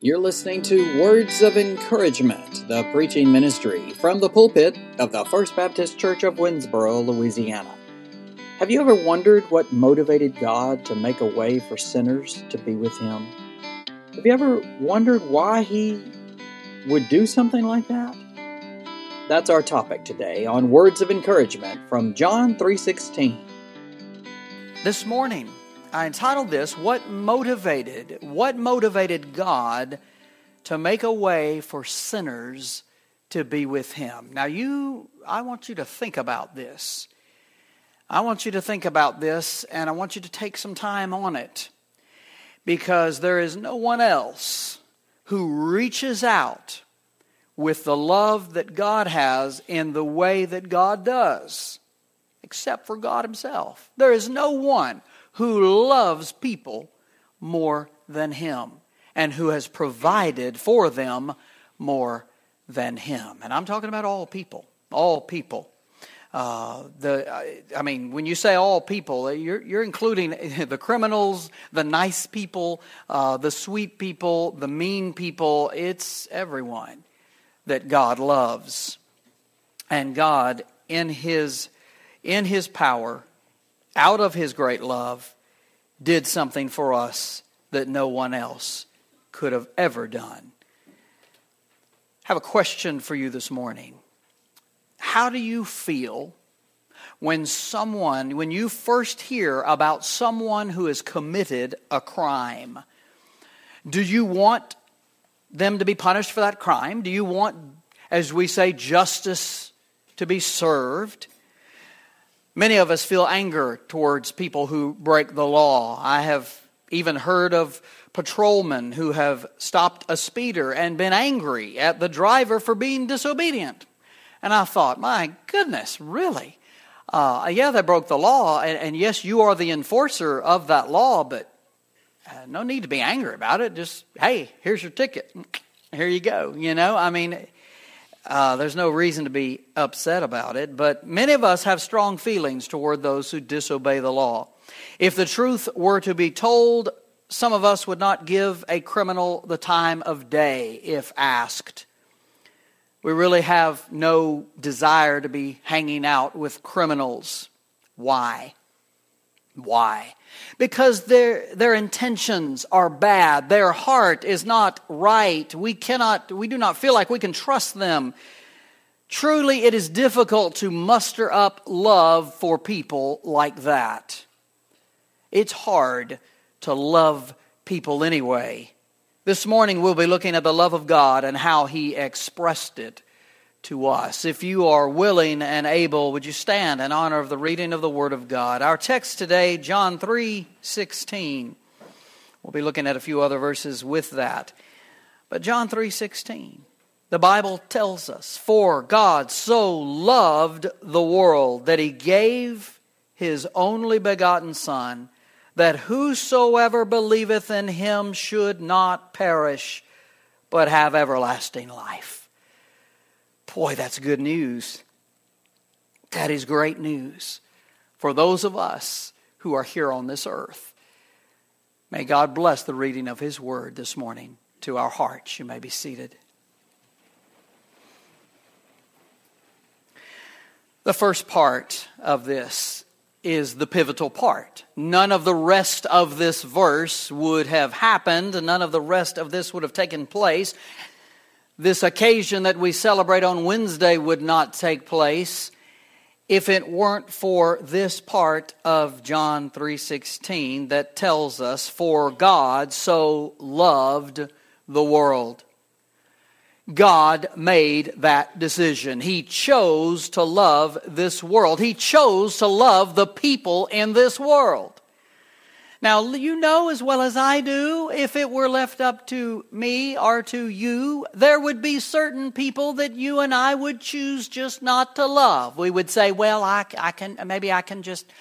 You're listening to Words of Encouragement, the preaching ministry from the pulpit of the First Baptist Church of Winnsboro, Louisiana. Have you ever wondered what motivated God to make a way for sinners to be with Him? Have you ever wondered why He would do something like that? That's our topic today on Words of Encouragement from John 3:16. This morning, I entitled this, What Motivated? What Motivated God to Make a Way for Sinners to Be with Him? Now, you, I want you to think about this. I want you to think about this, and I want you to take some time on it. Because there is no one else who reaches out with the love that God has in the way that God does, except for God Himself. There is no one who loves people more than him and who has provided for them more than him. And I'm talking about all people, all people. Uh, the, I mean, when you say all people, you're, you're including the criminals, the nice people, uh, the sweet people, the mean people. It's everyone that God loves. And God, in His, in His power, out of his great love, did something for us that no one else could have ever done. I have a question for you this morning. How do you feel when someone, when you first hear about someone who has committed a crime? Do you want them to be punished for that crime? Do you want, as we say, justice to be served? Many of us feel anger towards people who break the law. I have even heard of patrolmen who have stopped a speeder and been angry at the driver for being disobedient. And I thought, my goodness, really? Uh, yeah, they broke the law, and, and, yes, you are the enforcer of that law, but uh, no need to be angry about it. Just, hey, here's your ticket. Here you go. You know, I mean, uh, there's no reason to be upset about it, but many of us have strong feelings toward those who disobey the law. If the truth were to be told, some of us would not give a criminal the time of day if asked. We really have no desire to be hanging out with criminals. Why? Why? Because their, their intentions are bad. Their heart is not right. We cannot, we do not feel like we can trust them. Truly, it is difficult to muster up love for people like that. It's hard to love people anyway. This morning, we'll be looking at the love of God and how He expressed it to us. If you are willing and able, would you stand in honor of the reading of the Word of God? Our text today, John 3 16. We'll be looking at a few other verses with that. But John 3 16. The Bible tells us, For God so loved the world that he gave his only begotten Son, that whosoever believeth in him should not perish, but have everlasting life. Boy, that's good news. That is great news for those of us who are here on this earth. May God bless the reading of His word this morning to our hearts. You may be seated. The first part of this is the pivotal part. None of the rest of this verse would have happened, none of the rest of this would have taken place this occasion that we celebrate on Wednesday would not take place if it weren't for this part of John 3:16 that tells us for God so loved the world. God made that decision. He chose to love this world. He chose to love the people in this world. Now, you know as well as I do, if it were left up to me or to you, there would be certain people that you and I would choose just not to love. We would say, well, I, I can, maybe I can just,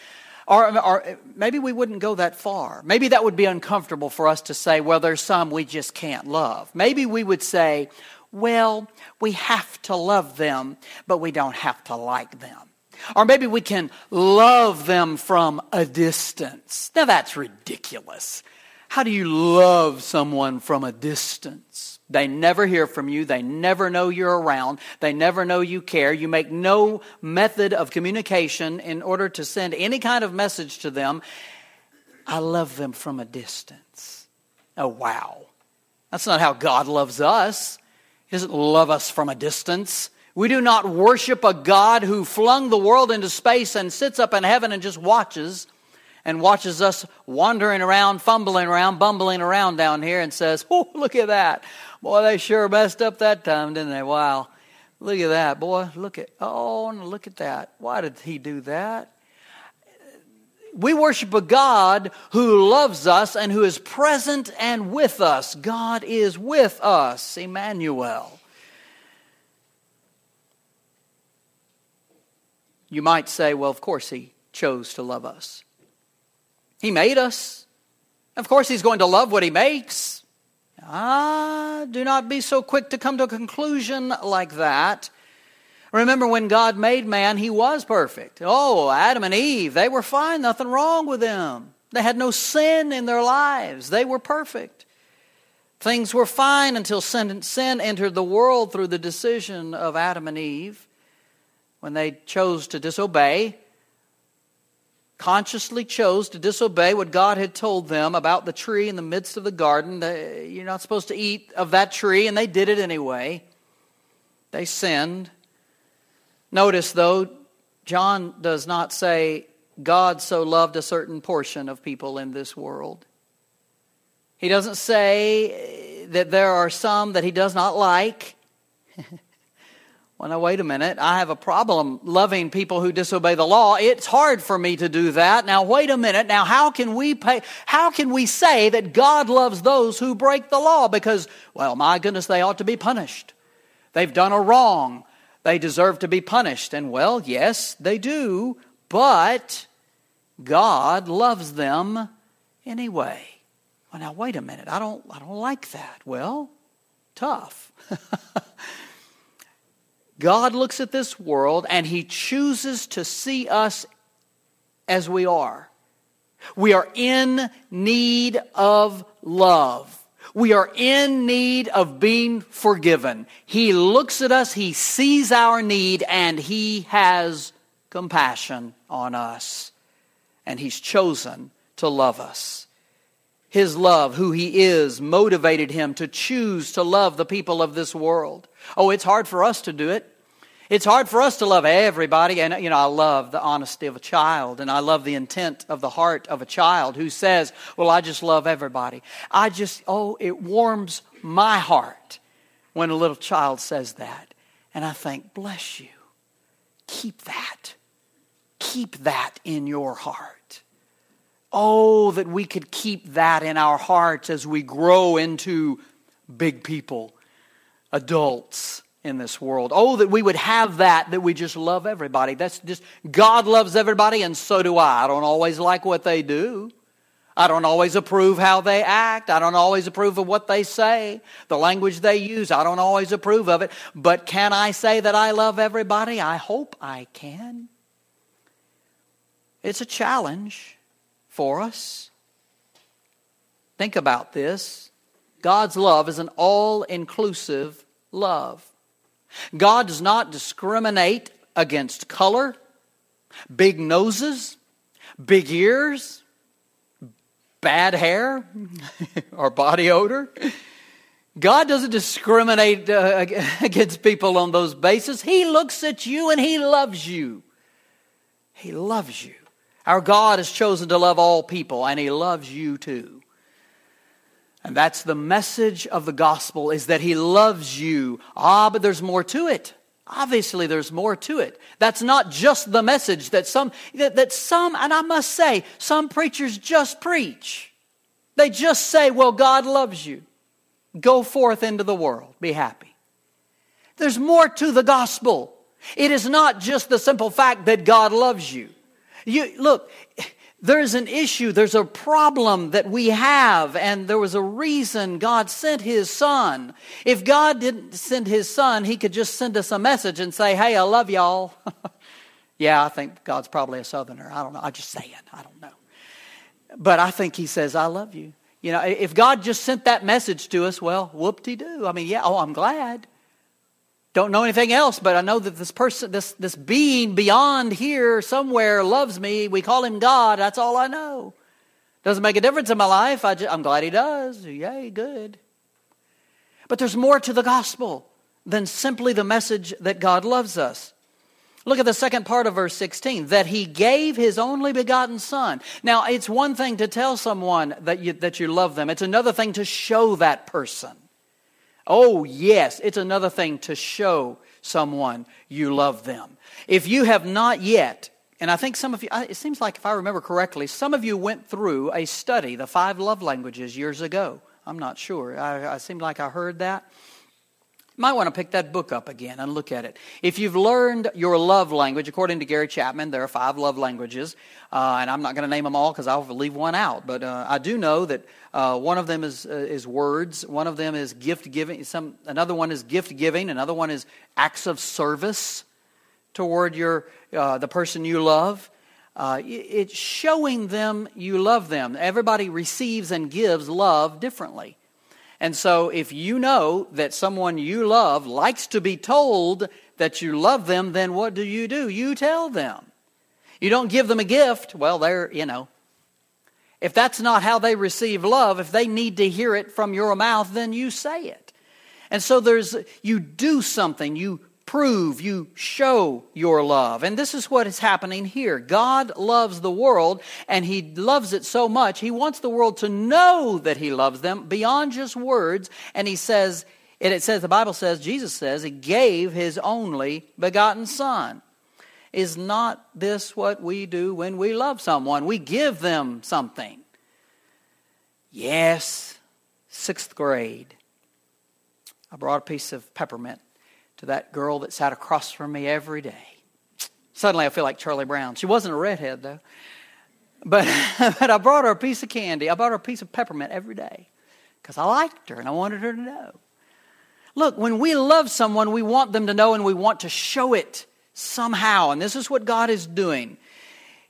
or, or maybe we wouldn't go that far. Maybe that would be uncomfortable for us to say, well, there's some we just can't love. Maybe we would say, well, we have to love them, but we don't have to like them. Or maybe we can love them from a distance. Now that's ridiculous. How do you love someone from a distance? They never hear from you. They never know you're around. They never know you care. You make no method of communication in order to send any kind of message to them. I love them from a distance. Oh, wow. That's not how God loves us. He doesn't love us from a distance. We do not worship a God who flung the world into space and sits up in heaven and just watches and watches us wandering around, fumbling around, bumbling around down here and says, Oh, look at that. Boy, they sure messed up that time, didn't they? Wow. Look at that. Boy, look at, oh, look at that. Why did he do that? We worship a God who loves us and who is present and with us. God is with us, Emmanuel. You might say, well, of course he chose to love us. He made us. Of course, He's going to love what He makes. Ah, do not be so quick to come to a conclusion like that. Remember, when God made man, He was perfect. Oh, Adam and Eve, they were fine, nothing wrong with them. They had no sin in their lives, they were perfect. Things were fine until sin, sin entered the world through the decision of Adam and Eve when they chose to disobey consciously chose to disobey what God had told them about the tree in the midst of the garden. Uh, you're not supposed to eat of that tree, and they did it anyway. They sinned. Notice, though, John does not say God so loved a certain portion of people in this world. He doesn't say uh, that there are some that he does not like. Well, now, wait a minute. I have a problem loving people who disobey the law. It's hard for me to do that. Now, wait a minute. Now, how can we pay, how can we say that God loves those who break the law? Because, well, my goodness, they ought to be punished. They've done a wrong. They deserve to be punished. And, well, yes, they do. But God loves them anyway. Well, now, wait a minute. I don't, I don't like that. Well, tough. God looks at this world and He chooses to see us as we are. We are in need of love. We are in need of being forgiven. He looks at us, He sees our need, and He has compassion on us. And He's chosen to love us. His love, who He is, motivated Him to choose to love the people of this world. Oh, it's hard for us to do it. It's hard for us to love everybody. And, you know, I love the honesty of a child, and I love the intent of the heart of a child who says, Well, I just love everybody. I just, oh, it warms my heart when a little child says that. And I think, Bless you. Keep that. Keep that in your heart. Oh, that we could keep that in our hearts as we grow into big people, adults in this world. Oh, that we would have that, that we just love everybody. That's just, God loves everybody, and so do I. I don't always like what they do. I don't always approve how they act. I don't always approve of what they say, the language they use. I don't always approve of it. But can I say that I love everybody? I hope I can. It's a challenge for us. Think about this. God's love is an all inclusive love. God does not discriminate against color, big noses, big ears, bad hair, or body odor. God doesn't discriminate uh, against people on those bases. He looks at you and He loves you. He loves you. Our God has chosen to love all people, and He loves you too. And that's the message of the gospel is that he loves you. Ah, but there's more to it. Obviously, there's more to it. That's not just the message that some, that, that some, and I must say, some preachers just preach. They just say, well, God loves you. Go forth into the world. Be happy. There's more to the gospel. It is not just the simple fact that God loves you. You, look, there's an issue, there's a problem that we have, and there was a reason God sent His Son. If God didn't send His Son, He could just send us a message and say, Hey, I love y'all. yeah, I think God's probably a Southerner. I don't know. I'm just saying. I don't know. But I think He says, I love you. You know, if God just sent that message to us, well, whoop de doo. I mean, yeah, oh, I'm glad. Don't know anything else, but I know that this person, this, this being beyond here somewhere loves me. We call him God. That's all I know. Doesn't make a difference in my life. I I'm glad he does. Yay, good. But there's more to the gospel than simply the message that God loves us. Look at the second part of verse 16 that he gave his only begotten son. Now, it's one thing to tell someone that you, that you love them, it's another thing to show that person. Oh, yes, it's another thing to show someone you love them. If you have not yet, and I think some of you, it seems like if I remember correctly, some of you went through a study, the five love languages, years ago. I'm not sure. I, I seemed like I heard that might want to pick that book up again and look at it. If you've learned your love language, according to Gary Chapman, there are five love languages, uh, and I'm not going to name them all because I'll leave one out. But uh, I do know that uh, one of them is uh, is words, one of them is gift giving, some another one is gift giving, another one is acts of service toward your uh, the person you love. Uh, it's showing them you love them. Everybody receives and gives love differently. And so, if you know that someone you love likes to be told that you love them, then what do you do? You tell them. You don't give them a gift. Well, they're, you know. If that's not how they receive love, if they need to hear it from your mouth, then you say it. And so there's, you do something, you prove, you show your love. And this is what is happening here. God loves the world, and He loves it so much, He wants the world to know that He loves them beyond just words. And He says, and it says, the Bible says, Jesus says, He gave His only begotten Son. Is not this what we do when we love someone? We give them something. Yes, sixth grade. I brought a piece of peppermint to that girl that sat across from me every day. Suddenly I feel like Charlie Brown. She wasn't a redhead, though. But, but I brought her a piece of candy. I brought her a piece of peppermint every day because I liked her and I wanted her to know. Look, when we love someone, we want them to know and we want to show it somehow. And this is what God is doing.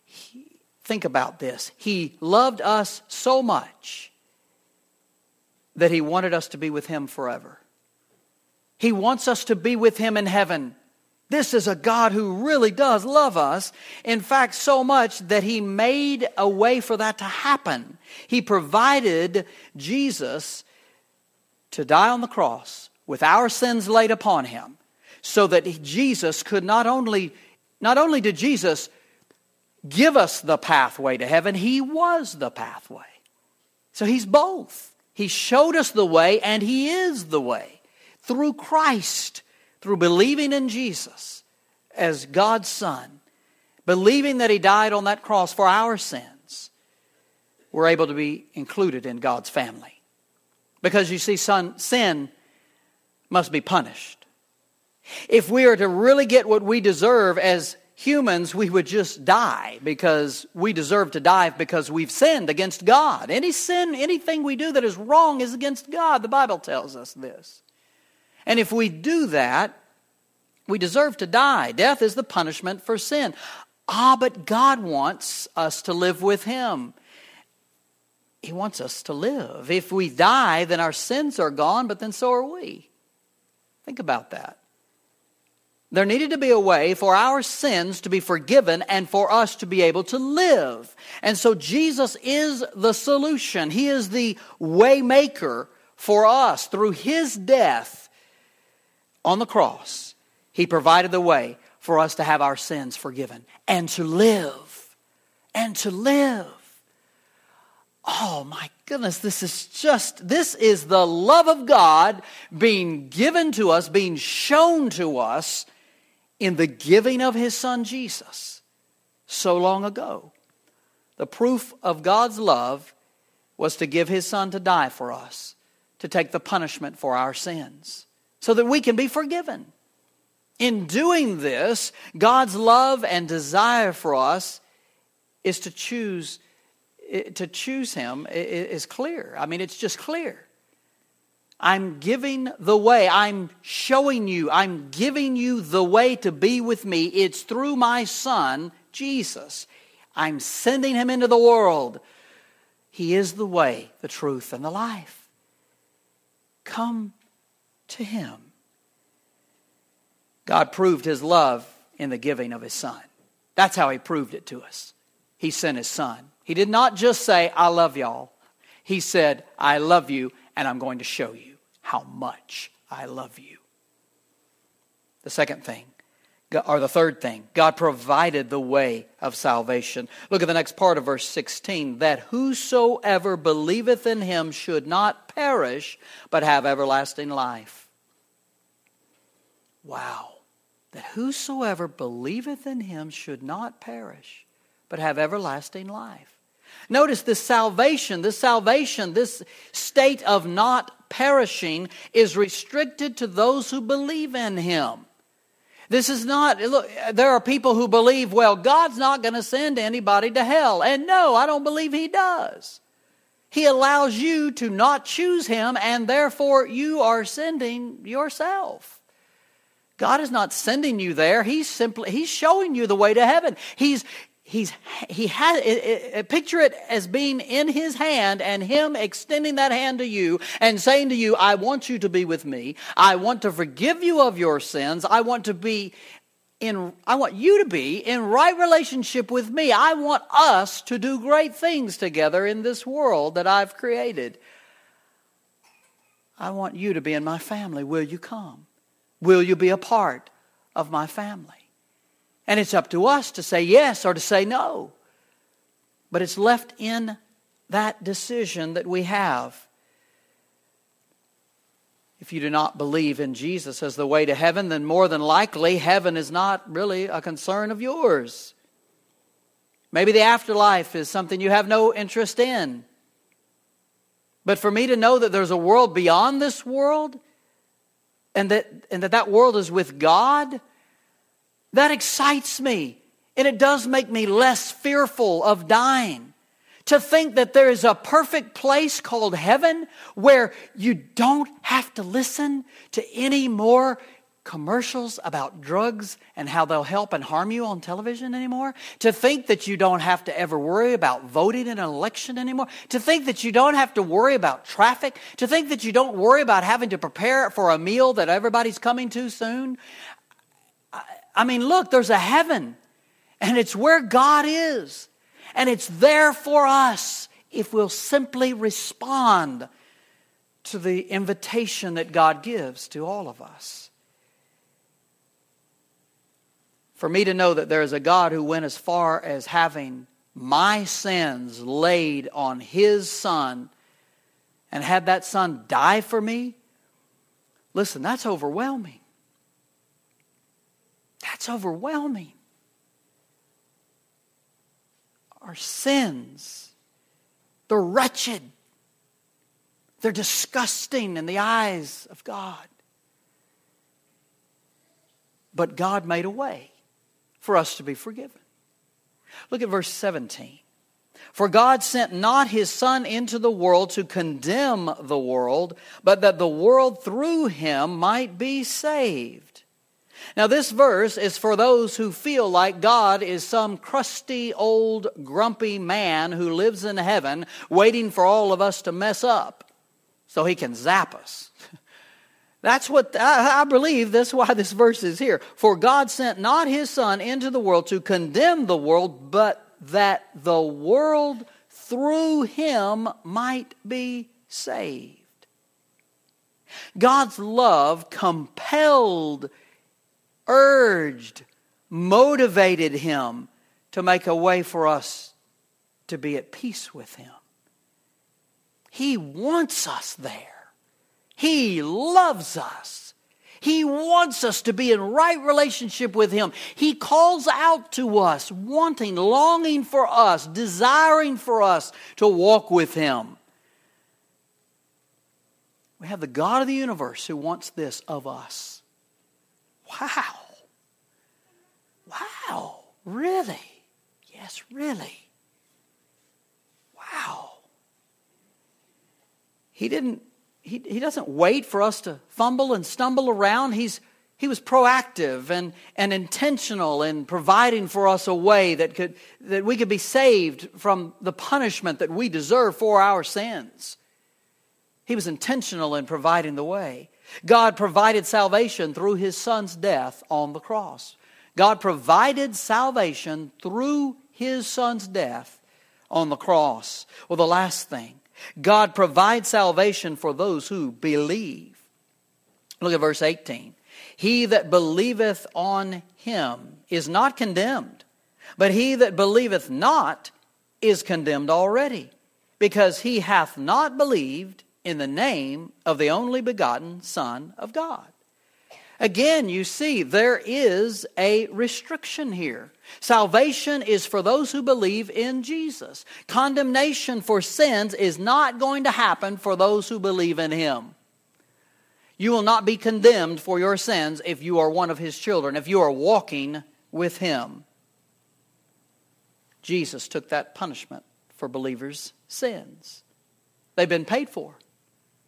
He, think about this. He loved us so much that He wanted us to be with Him forever. He wants us to be with Him in heaven. This is a God who really does love us. In fact, so much that He made a way for that to happen. He provided Jesus to die on the cross with our sins laid upon Him so that Jesus could not only, not only did Jesus give us the pathway to heaven, He was the pathway. So He's both. He showed us the way and He is the way through Christ, through believing in Jesus as God's Son, believing that He died on that cross for our sins, we're able to be included in God's family. Because you see, son, sin must be punished. If we are to really get what we deserve as humans, we would just die because we deserve to die because we've sinned against God. Any sin, anything we do that is wrong is against God. The Bible tells us this. And if we do that, we deserve to die. Death is the punishment for sin. Ah, but God wants us to live with Him. He wants us to live. If we die, then our sins are gone, but then so are we. Think about that. There needed to be a way for our sins to be forgiven and for us to be able to live. And so Jesus is the solution. He is the waymaker for us through his death on the cross, He provided the way for us to have our sins forgiven and to live. And to live. Oh my goodness, this is just, this is the love of God being given to us, being shown to us in the giving of His Son Jesus so long ago. The proof of God's love was to give His Son to die for us, to take the punishment for our sins so that we can be forgiven. In doing this, God's love and desire for us is to choose eh, to choose him is clear. I mean, it's just clear. I'm giving the way. I'm showing you. I'm giving you the way to be with me. It's through my son, Jesus. I'm sending him into the world He is the way, the truth, and the life. Come to Him. God proved His love in the giving of His Son. That's how He proved it to us. He sent His Son. He did not just say, I love y'all. He said, I love you, and I'm going to show you how much I love you. The second thing, or the third thing, God provided the way of salvation. Look at the next part of verse 16 that whosoever believeth in him should not perish, but have everlasting life. Wow. That whosoever believeth in him should not perish, but have everlasting life. Notice this salvation, this salvation, this state of not perishing is restricted to those who believe in him. This is not, look, there are people who believe, well, God's not going to send anybody to hell. And no, I don't believe He does. He allows you to not choose Him, and therefore you are sending yourself. God is not sending you there. He's simply, He's showing you the way to heaven. He's, he's he has picture it as being in his hand and him extending that hand to you and saying to you i want you to be with me. I want to forgive you of your sins. I want to be in i want you to be in right relationship with me. I want us to do great things together in this world that i've created. I want you to be in my family. Will you come? Will you be a part of my family and it's up to us to say yes or to say no. But it's left in that decision that we have. If you do not believe in Jesus as the way to heaven, then more than likely heaven is not really a concern of yours. Maybe the afterlife is something you have no interest in. But for me to know that there's a world beyond this world and that, and that that world is with God, that excites me. And it does make me less fearful of dying. To think that there is a perfect place called heaven where you don't have to listen to any more commercials about drugs and how they'll help and harm you on television anymore. To think that you don't have to ever worry about voting in an election anymore. To think that you don't have to worry about traffic. To think that you don't worry about having to prepare for a meal that everybody's coming to soon. I mean, look, there's a heaven, and it's where God is. And it's there for us if we'll simply respond to the invitation that God gives to all of us. For me to know that there is a God who went as far as having my sins laid on his son and had that son die for me, listen, that's overwhelming. That's overwhelming. Our sins, they're wretched, they're disgusting in the eyes of God. But God made a way for us to be forgiven. Look at verse 17. For God sent not his Son into the world to condemn the world, but that the world through him might be saved. Now, this verse is for those who feel like God is some crusty, old, grumpy man who lives in heaven waiting for all of us to mess up so he can zap us. That's what I, believe that's why this verse is here. For God sent not his Son into the world to condemn the world, but that the world through him might be saved. God's love compelled urged, motivated him to make a way for us to be at peace with him. He wants us there. He loves us. He wants us to be in right relationship with Him. He calls out to us, wanting, longing for us, desiring for us to walk with Him. We have the God of the universe who wants this of us. Wow. Wow. Really? Yes, really. Wow. He didn't he, he doesn't wait for us to fumble and stumble around. He's He was proactive and, and intentional in providing for us a way that, could, that we could be saved from the punishment that we deserve for our sins. He was intentional in providing the way. God provided salvation through his son's death on the cross. God provided salvation through his son's death on the cross. Well, the last thing God provides salvation for those who believe. Look at verse 18. He that believeth on him is not condemned, but he that believeth not is condemned already, because he hath not believed in the name of the only begotten Son of God. Again, you see, there is a restriction here. Salvation is for those who believe in Jesus. Condemnation for sins is not going to happen for those who believe in Him. You will not be condemned for your sins if you are one of his children, if you are walking with him. Jesus took that punishment for believers' sins. They've been paid for.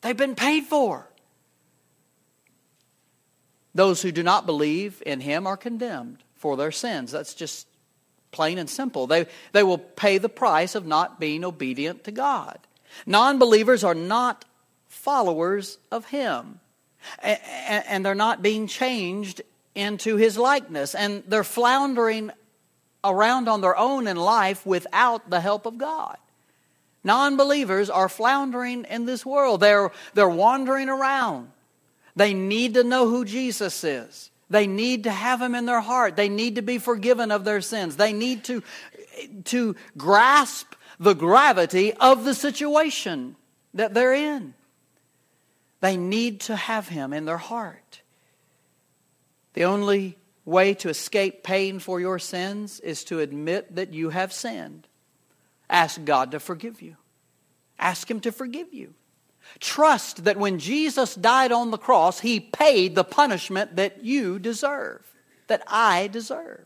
They've been paid for. Those who do not believe in him are condemned for their sins. That's just plain and simple. They, they will pay the price of not being obedient to God. Non believers are not followers of him and they're not being changed into his likeness and they're floundering around on their own in life without the help of God. Non believers are floundering in this world. They're, they're wandering around. They need to know who Jesus is. They need to have him in their heart. They need to be forgiven of their sins. They need to, to grasp the gravity of the situation that they're in. They need to have Him in their heart. The only way to escape paying for your sins is to admit that you have sinned. Ask God to forgive you. Ask Him to forgive you. Trust that when Jesus died on the cross, He paid the punishment that you deserve, that I deserve.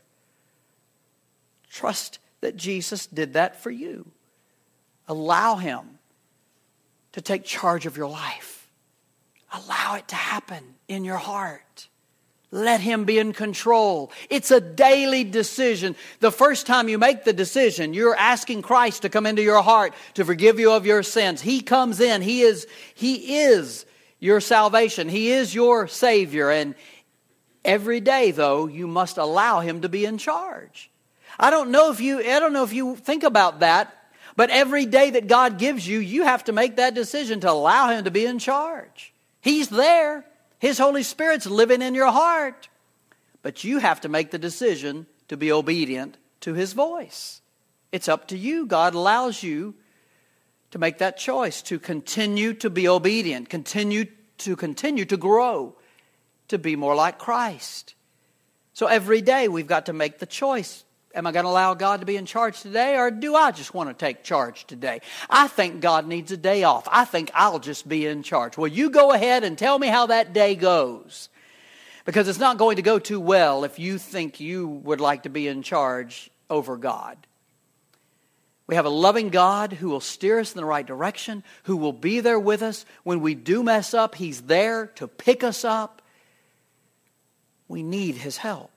Trust that Jesus did that for you. Allow Him to take charge of your life. Allow it to happen in your heart. Let Him be in control. It's a daily decision. The first time you make the decision, you're asking Christ to come into your heart to forgive you of your sins. He comes in. He is, he is your salvation. He is your Savior. And every day, though, you must allow Him to be in charge. I don't know if you, I don't know if you think about that, but every day that God gives you, you have to make that decision to allow Him to be in charge. He's there. His Holy Spirit's living in your heart. But you have to make the decision to be obedient to His voice. It's up to you. God allows you to make that choice to continue to be obedient, continue to continue to grow, to be more like Christ. So every day we've got to make the choice Am I going to allow God to be in charge today, or do I just want to take charge today? I think God needs a day off. I think I'll just be in charge. Well, you go ahead and tell me how that day goes. Because it's not going to go too well if you think you would like to be in charge over God. We have a loving God who will steer us in the right direction, who will be there with us. When we do mess up, He's there to pick us up. We need His help.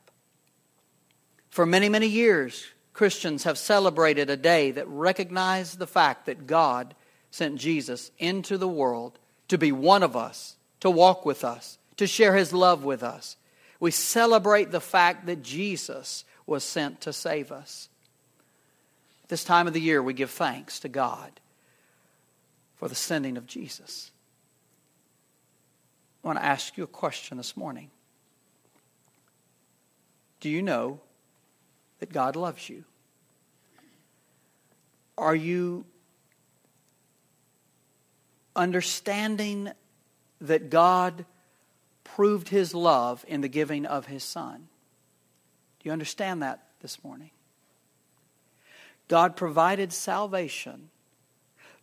For many, many years, Christians have celebrated a day that recognized the fact that God sent Jesus into the world to be one of us, to walk with us, to share his love with us. We celebrate the fact that Jesus was sent to save us. This time of the year, we give thanks to God for the sending of Jesus. I want to ask you a question this morning. Do you know that God loves you? Are you understanding that God proved his love in the giving of his son? Do you understand that this morning? God provided salvation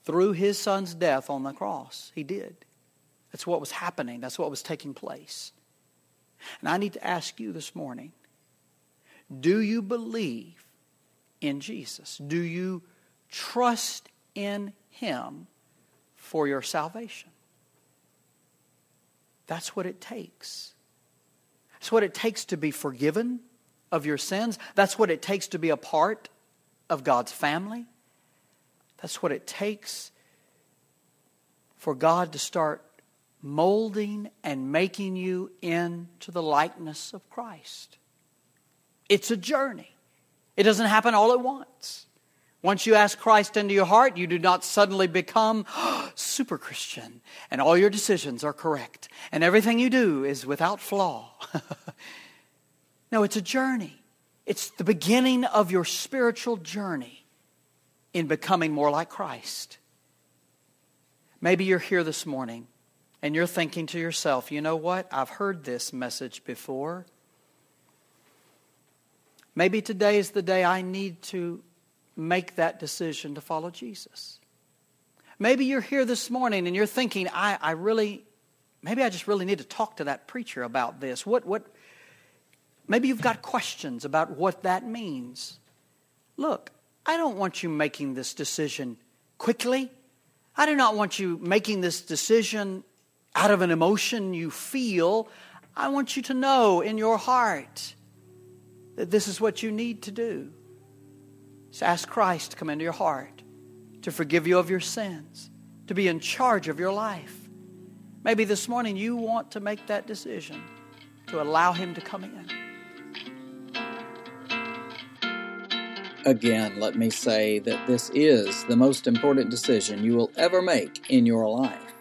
through his son's death on the cross. He did. That's what was happening, that's what was taking place. And I need to ask you this morning do you believe in Jesus? Do you trust in Him for your salvation? That's what it takes. That's what it takes to be forgiven of your sins. That's what it takes to be a part of God's family. That's what it takes for God to start molding and making you into the likeness of Christ. It's a journey. It doesn't happen all at once. Once you ask Christ into your heart, you do not suddenly become super Christian and all your decisions are correct and everything you do is without flaw. no, it's a journey. It's the beginning of your spiritual journey in becoming more like Christ. Maybe you're here this morning and you're thinking to yourself, you know what? I've heard this message before. Maybe today is the day I need to make that decision to follow Jesus. Maybe you're here this morning and you're thinking, I, I really, maybe I just really need to talk to that preacher about this. What, what, maybe you've got questions about what that means. Look, I don't want you making this decision quickly. I do not want you making this decision out of an emotion you feel. I want you to know in your heart that this is what you need to do. So ask Christ to come into your heart, to forgive you of your sins, to be in charge of your life. Maybe this morning you want to make that decision to allow Him to come in. Again, let me say that this is the most important decision you will ever make in your life.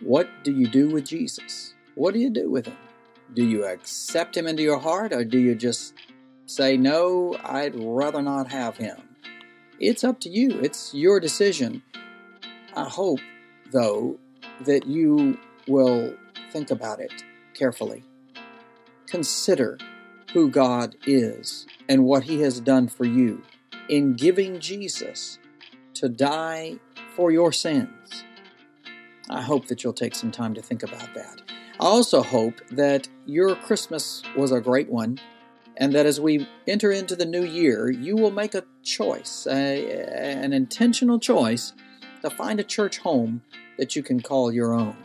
What do you do with Jesus? What do you do with Him? Do you accept Him into your heart or do you just say, No, I'd rather not have Him? It's up to you, it's your decision. I hope, though, that you will think about it carefully. Consider who God is and what He has done for you in giving Jesus to die for your sins. I hope that you'll take some time to think about that. I also hope that your Christmas was a great one and that as we enter into the new year, you will make a choice, a, an intentional choice to find a church home that you can call your own.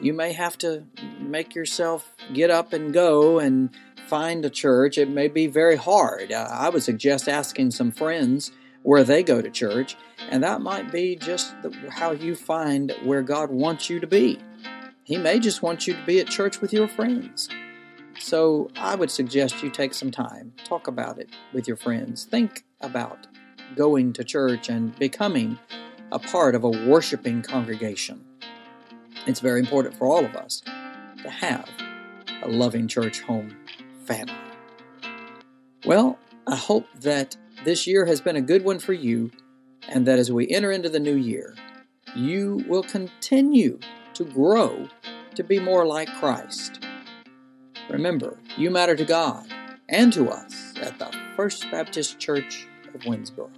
You may have to make yourself get up and go and find a church. It may be very hard. Uh, I would suggest asking some friends where they go to church, and that might be just the, how you find where God wants you to be. He may just want you to be at church with your friends. So I would suggest you take some time, talk about it with your friends, think about going to church and becoming a part of a worshiping congregation. It's very important for all of us to have a loving church home family. Well, I hope that this year has been a good one for you, and that as we enter into the new year, you will continue to grow to be more like Christ. Remember, you matter to God and to us at the First Baptist Church of Winnsboro.